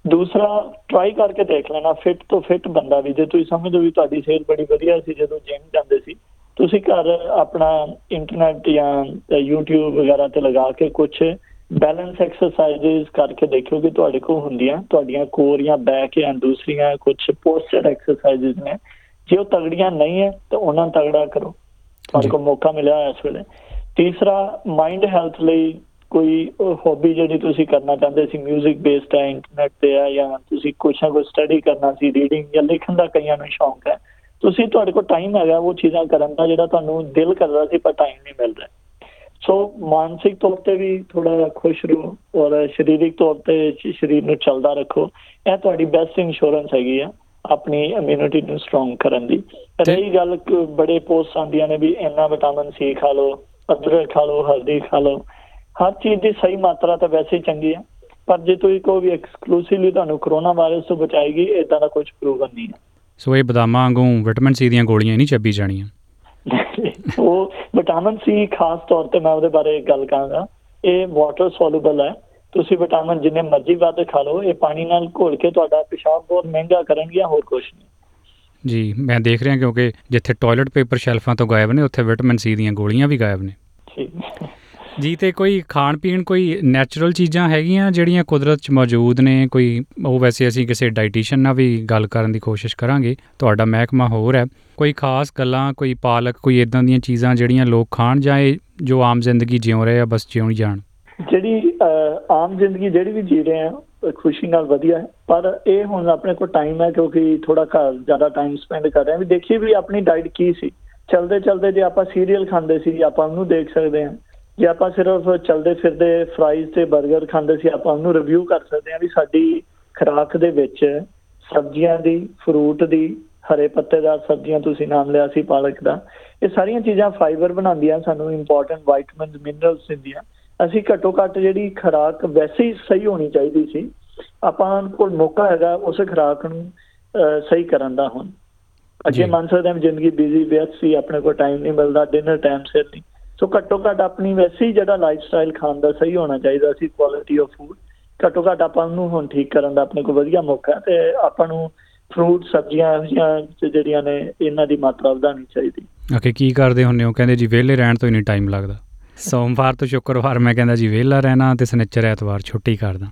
ਦੂਸਰਾ ਟਰਾਈ ਕਰਕੇ ਦੇਖ ਲੈਣਾ ਫਿਟ ਤੋਂ ਫਿਟ ਬੰਦਾ ਵੀ। ਜੇ ਤੁਸੀਂ ਸਮਝੋ ਵੀ ਤੁਹਾਡੀ ਸਿਹਤ ਬੜੀ ਵਧੀਆ ਸੀ ਜਦੋਂ ਜਿਮ ਜਾਂਦੇ ਸੀ ਤੁਸੀਂ ਘਰ ਆਪਣਾ ਇੰਟਰਨੈਟ ਜਾਂ YouTube ਵਗੈਰਾ ਤੇ ਲਗਾ ਕੇ ਕੁਝ ਬੈਲੈਂਸ ਐਕਸਰਸਾਈਜ਼ਸ ਕਰਕੇ ਦੇਖਿਓ ਕਿ ਤੁਹਾਡੇ ਕੋਲ ਹੁੰਦੀਆਂ ਤੁਹਾਡੀਆਂ ਕੋਰ ਜਾਂ ਬੈਕ ਜਾਂ ਦੂਸਰੀਆਂ ਕੁਝ ਪੋਸਚਰ ਐਕਸਰਸਾਈਜ਼ਸ ਨੇ। ਜੇ ਉਹ ਤਗੜੀਆਂ ਨਹੀਂ ਹੈ ਤਾਂ ਉਹਨਾਂ ਤਗੜਾ ਕਰੋ। ਤੁਹਾਡੇ ਕੋਲ ਮੌਕਾ ਮਿਲਿਆ ਇਸ ਵੇਲੇ। ਤੀਸਰਾ ਮਾਈਂਡ ਹੈਲਥ ਲਈ ਕੋਈ ਹੌਬੀ ਜਿਹੜੀ ਤੁਸੀਂ ਕਰਨਾ ਚਾਹੁੰਦੇ ਸੀ 뮤직 ਬੇਸਡ ਹੈ ਇੰਟਰਨੈਟ ਤੇ ਹੈ ਜਾਂ ਤੁਸੀਂ ਕੁਝ ਨਾ ਕੁਝ ਸਟੱਡੀ ਕਰਨਾ ਸੀ ਰੀਡਿੰਗ ਜਾਂ ਲਿਖਣ ਦਾ ਕਈਆਂ ਨੂੰ ਸ਼ੌਂਕ ਹੈ ਤੁਸੀਂ ਤੁਹਾਡੇ ਕੋਲ ਟਾਈਮ ਹੈਗਾ ਉਹ ਚੀਜ਼ਾਂ ਕਰਨ ਦਾ ਜਿਹੜਾ ਤੁਹਾਨੂੰ ਦਿਲ ਕਰਦਾ ਸੀ ਪਰ ਟਾਈਮ ਨਹੀਂ ਮਿਲ ਰਿਹਾ। ਸੋ ਮਾਨਸਿਕ ਤੌਰ ਤੇ ਵੀ ਥੋੜਾ ਖੁਸ਼ ਰਹੋ ਔਰ ਸਰੀਰਕ ਤੌਰ ਤੇ ਸਰੀਰ ਨੂੰ ਚੱਲਦਾ ਰੱਖੋ। ਇਹ ਤੁਹਾਡੀ ਬੈਸਟ ਇੰਸ਼ੋਰੈਂਸ ਹੈਗੀ ਆ ਆਪਣੀ ਇਮਿਊਨਿਟੀ ਨੂੰ ਸਟਰੋਂਗ ਕਰਨ ਦੀ। ਰਹੀ ਗੱਲ ਬੜੇ ਪੋਸਟ ਆਉਂਦੀਆਂ ਨੇ ਵੀ ਇੰਨਾ ਵਿਟਾਮਿਨ ਸੀ ਖਾ ਲਓ ਅਦਰਕ ਖਾ ਲਓ ਹਲਦੀ ਖਾ ਲਓ। ਹਰ ਚੀਜ਼ ਦੀ ਸਹੀ ਮਾਤਰਾ ਤਾਂ ਵੈਸੇ ਹੀ ਚੰਗੀ ਹੈ ਪਰ ਜੇ ਤੁਸੀਂ ਕਹੋ ਵੀ ਐਕਸਕਲੂਸਿਵਲੀ ਤੁਹਾਨੂੰ ਕਰੋਨਾ ਵਾਇਰਸ ਤੋਂ ਬਚਾਏਗੀ ਇਦਾਂ ਦਾ ਕੁਝ ਪ੍ਰੂਵਨ ਨਹੀਂ ਹੈ ਸੋ ਇਹ ਬਦਾਮਾਂ ਵਾਂਗੂ ਵਿਟਾਮਿਨ ਸੀ ਦੀਆਂ ਗੋਲੀਆਂ ਨਹੀਂ ਚੱਬੀ ਜਾਣੀਆਂ। ਉਹ ਵਿਟਾਮਿਨ ਸੀ ਖਾਸ ਤੌਰ ਤੇ ਮੈਂ ਉਹਦੇ ਬਾਰੇ ਗੱਲ ਕਰਾਂਗਾ। ਇਹ ਵਾਟਰ ਸੋਲੂਬਲ ਹੈ ਤੁਸੀਂ ਵਿਟਾਮਿਨ ਜਿੰਨੇ ਮਰਜ਼ੀ ਵੱਧ ਖਾ ਲਓ ਇਹ ਪਾਣੀ ਨਾਲ ਘੋਲ ਕੇ ਤੁਹਾਡਾ ਪਿਸ਼ਾਬ ਬਹੁਤ ਮਹਿੰਗਾ ਕਰਨਗੇ ਹੋਰ ਕੁਝ ਨਹੀਂ। ਜੀ ਮੈਂ ਦੇਖ ਰਿਹਾ ਕਿਉਂਕਿ ਜਿੱਥੇ ਟਾਇਲਟ ਪੇਪਰ ਸ਼ੈਲਫਾਂ ਤੋਂ ਗਾਇਬ ਨੇ ਉੱਥੇ ਵਿਟਾਮਿਨ ਸੀ ਦੀਆਂ ਗੋਲੀਆਂ ਵੀ ਗਾਇਬ ਨੇ। ਠੀਕ। ਜੀ ਤੇ ਕੋਈ ਖਾਣ ਪੀਣ ਕੋਈ ਨੈਚੁਰਲ ਚੀਜ਼ਾਂ ਹੈਗੀਆਂ ਜਿਹੜੀਆਂ ਕੁਦਰਤ 'ਚ ਮੌਜੂਦ ਨੇ? ਕੋਈ ਉਹ ਵੈਸੇ ਅਸੀਂ ਕਿਸੇ ਡਾਈਟੀਸ਼ੀਅਨ ਨਾਲ ਵੀ ਗੱਲ ਕਰਨ ਦੀ ਕੋਸ਼ਿਸ਼ ਕਰਾਂਗੇ। ਤੁਹਾਡਾ ਮਹਿਕਮਾ ਹੋਰ ਹੈ। ਕੋਈ ਖਾਸ ਗੱਲਾਂ, ਕੋਈ ਪਾਲਕ, ਕੋਈ ਇਦਾਂ ਦੀਆਂ ਚੀਜ਼ਾਂ ਜਿਹੜੀਆਂ ਲੋਕ ਖਾਣ ਜਾਂ ਇਹ ਜੋ ਆਮ ਜ਼ਿੰਦਗੀ ਜਿਉ ਰਹੇ ਆ, ਬਸ ਜਿਉਂ ਹੀ ਜਾਣ? ਜਿਹੜੀ ਆਮ ਜ਼ਿੰਦਗੀ ਜਿਹੜੀ ਵੀ ਜੀ ਰਹੇ ਆ ਖੁਸ਼ੀ ਨਾਲ ਵਧੀਆ ਹੈ। ਪਰ ਇਹ ਹੁਣ ਆਪਣੇ ਕੋਲ ਟਾਈਮ ਹੈ ਕਿਉਂਕਿ ਥੋੜਾ ਘਰ ਜ਼ਿਆਦਾ ਟਾਈਮ ਸਪੈਂਡ ਕਰ ਰਹੇ ਹਾਂ ਵੀ ਦੇਖੀਏ ਵੀ ਆਪਣੀ ਡਾਈਟ ਕੀ ਸੀ। ਚਲਦੇ ਚਲਦੇ ਜੇ ਆਪਾਂ ਸੀਰੀਅਲ ਖਾਂਦੇ ਸੀ, ਆਪਾਂ ਉਹਨੂੰ ਦੇਖ ਸਕਦੇ ਹਾਂ। ਜੇ ਆਪਾਂ ਸਿਰਫ ਚਲਦੇ ਫਿਰਦੇ ਫਰਾਈਜ਼ ਤੇ 버ਗਰ ਖਾਂਦੇ ਸੀ ਆਪਾਂ ਉਹਨੂੰ ਰਿਵਿਊ ਕਰ ਸਕਦੇ ਹਾਂ ਵੀ ਸਾਡੀ ਖੁਰਾਕ ਦੇ ਵਿੱਚ ਸਬਜ਼ੀਆਂ ਦੀ ਫਰੂਟ ਦੀ ਹਰੇ ਪੱਤੇਦਾਰ ਸਬਜ਼ੀਆਂ ਤੁਸੀਂ ਨਾਮ ਲਿਆ ਸੀ ਪਾਲਕ ਦਾ ਇਹ ਸਾਰੀਆਂ ਚੀਜ਼ਾਂ ਫਾਈਬਰ ਬਣਾਉਂਦੀਆਂ ਸਾਨੂੰ ਇੰਪੋਰਟੈਂਟ ਵਿਟਾਮਿਨਸ ਮਿਨਰਲਸ ਦਿੰਦੀਆਂ। ਅਸੀਂ ਘੱਟੋ ਘੱਟ ਜਿਹੜੀ ਖੁਰਾਕ ਵੈਸੇ ਹੀ ਸਹੀ ਹੋਣੀ ਚਾਹੀਦੀ ਸੀ ਆਪਾਂ ਕੋਲ ਮੌਕਾ ਹੈਗਾ ਉਸ ਖੁਰਾਕ ਨੂੰ ਸਹੀ ਕਰਨ ਦਾ ਹੁਣ। ਅੱਗੇ ਮੰਨ ਸਕਦੇ ਹਾਂ ਜ਼ਿੰਦਗੀ ਬਿਜ਼ੀ ਵਿਅਸਤ ਸੀ ਆਪਣੇ ਕੋਲ ਟਾਈਮ ਨਹੀਂ ਮਿਲਦਾ ਡਿਨਰ ਟਾਈਮ ਸਿਰ ਨਹੀਂ ਸੋ ਘੱਟੋ ਘੱਟ ਆਪਣੀ ਵੈਸੇ ਹੀ ਜਿਹੜਾ ਲਾਈਫ ਸਟਾਈਲ ਖਾਣ ਦਾ ਸਹੀ ਹੋਣਾ ਚਾਹੀਦਾ ਸੀ ਕੁਆਲਿਟੀ ਆਫ ਫੂਡ ਘੱਟੋ ਘੱਟ ਆਪਾਂ ਨੂੰ ਹੁਣ ਠੀਕ ਕਰਨ ਦਾ ਆਪਣੇ ਕੋਲ ਵਧੀਆ ਮੌਕਾ ਤੇ ਆਪਾਂ ਨੂੰ ਫਰੂਟ ਸਬਜ਼ੀਆਂ ਜਾਂ ਜਿਹੜੀਆਂ ਨੇ ਇਹਨਾਂ ਦੀ ਮਾਤਰਾ ਵਧਾਉਣੀ ਚਾਹੀਦੀ। ਓਕੇ ਕੀ ਕਰਦੇ ਹੁੰਨੇ ਹੋ? ਕਹਿੰਦੇ ਜੀ ਵਿਹਲੇ ਰਹਿਣ ਤੋਂ ਹੀ ਨਹੀਂ ਟਾਈਮ ਲੱਗਦਾ। *laughs* ਸੋਮਵਾਰ ਤੋਂ ਸ਼ੁੱਕਰਵਾਰ ਮੈਂ ਕਹਿੰਦਾ ਜੀ ਵਿਹਲਾ ਰਹਿਣਾ ਤੇ ਸਨਿਚਰ ਐਤਵਾਰ ਛੁੱਟੀ ਕਰਦਾ।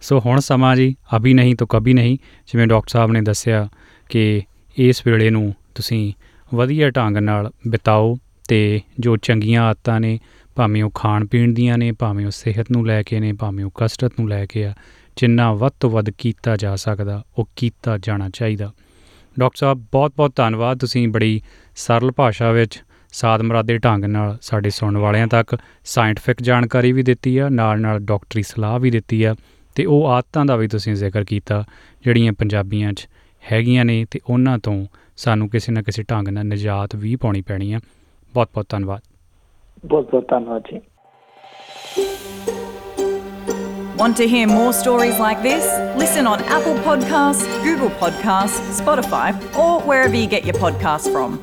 ਸੋ ਹੁਣ ਸਮਾਂ ਜੀ ਅਭੀ ਨਹੀਂ ਤਾਂ ਕਭੀ ਨਹੀਂ ਜਿਵੇਂ ਡਾਕਟਰ ਸਾਹਿਬ ਨੇ ਦੱਸਿਆ ਕਿ ਇਸ ਵੇਲੇ ਨੂੰ ਤੁਸੀਂ ਵਧੀਆ ਢੰਗ ਨਾਲ ਬਿਤਾਓ ਤੇ ਜੋ ਚੰਗੀਆਂ ਆਦਤਾਂ ਨੇ, ਭਾਵੇਂ ਉਹ ਖਾਣ ਪੀਣ ਦੀਆਂ ਨੇ, ਭਾਵੇਂ ਉਹ ਸਿਹਤ ਨੂੰ ਲੈ ਕੇ ਨੇ, ਭਾਵੇਂ ਉਹ ਕਸਰਤ ਨੂੰ ਲੈ ਕੇ ਆ, ਜਿੰਨਾ ਵੱਧ ਤੋਂ ਵੱਧ ਕੀਤਾ ਜਾ ਸਕਦਾ, ਉਹ ਕੀਤਾ ਜਾਣਾ ਚਾਹੀਦਾ। ਡਾਕਟਰ ਸਾਹਿਬ, ਬਹੁਤ-ਬਹੁਤ ਧੰਨਵਾਦ। ਤੁਸੀਂ ਬੜੀ ਸਰਲ ਭਾਸ਼ਾ ਵਿੱਚ ਸਾਦ ਮਰਾਦੇ ਢੰਗ ਨਾਲ ਸਾਡੇ ਸੁਣਨ ਵਾਲਿਆਂ ਤੱਕ ਸਾਇੰਟਿਫਿਕ ਜਾਣਕਾਰੀ ਵੀ ਦਿੱਤੀ ਆ ਨਾਲ ਨਾਲ ਡਾਕਟਰੀ ਸਲਾਹ ਵੀ ਦਿੱਤੀ ਆ, ਤੇ ਉਹ ਆਦਤਾਂ ਦਾ ਵੀ ਤੁਸੀਂ ਜ਼ਿਕਰ ਕੀਤਾ, ਜਿਹੜੀਆਂ ਪੰਜਾਬੀਆਂ 'ਚ ਹੈਗੀਆਂ ਨੇ, ਤੇ ਉਹਨਾਂ ਤੋਂ ਸਾਨੂੰ ਕਿਸੇ ਨਾ ਕਿਸੇ ਢੰਗ ਨਾਲ ਨਿਜਾਤ ਵੀ ਪਾਉਣੀ ਪੈਣੀ ਆ। ਬਹੁਤ ਬਹੁਤ ਧੰਨਵਾਦ ਬਹੁਤ ਬਹੁਤ ਧੰਨਵਾਦ ਜੀ Want to hear more stories like this? Listen on Apple Podcasts, Google Podcasts, Spotify, or wherever you get your podcasts from.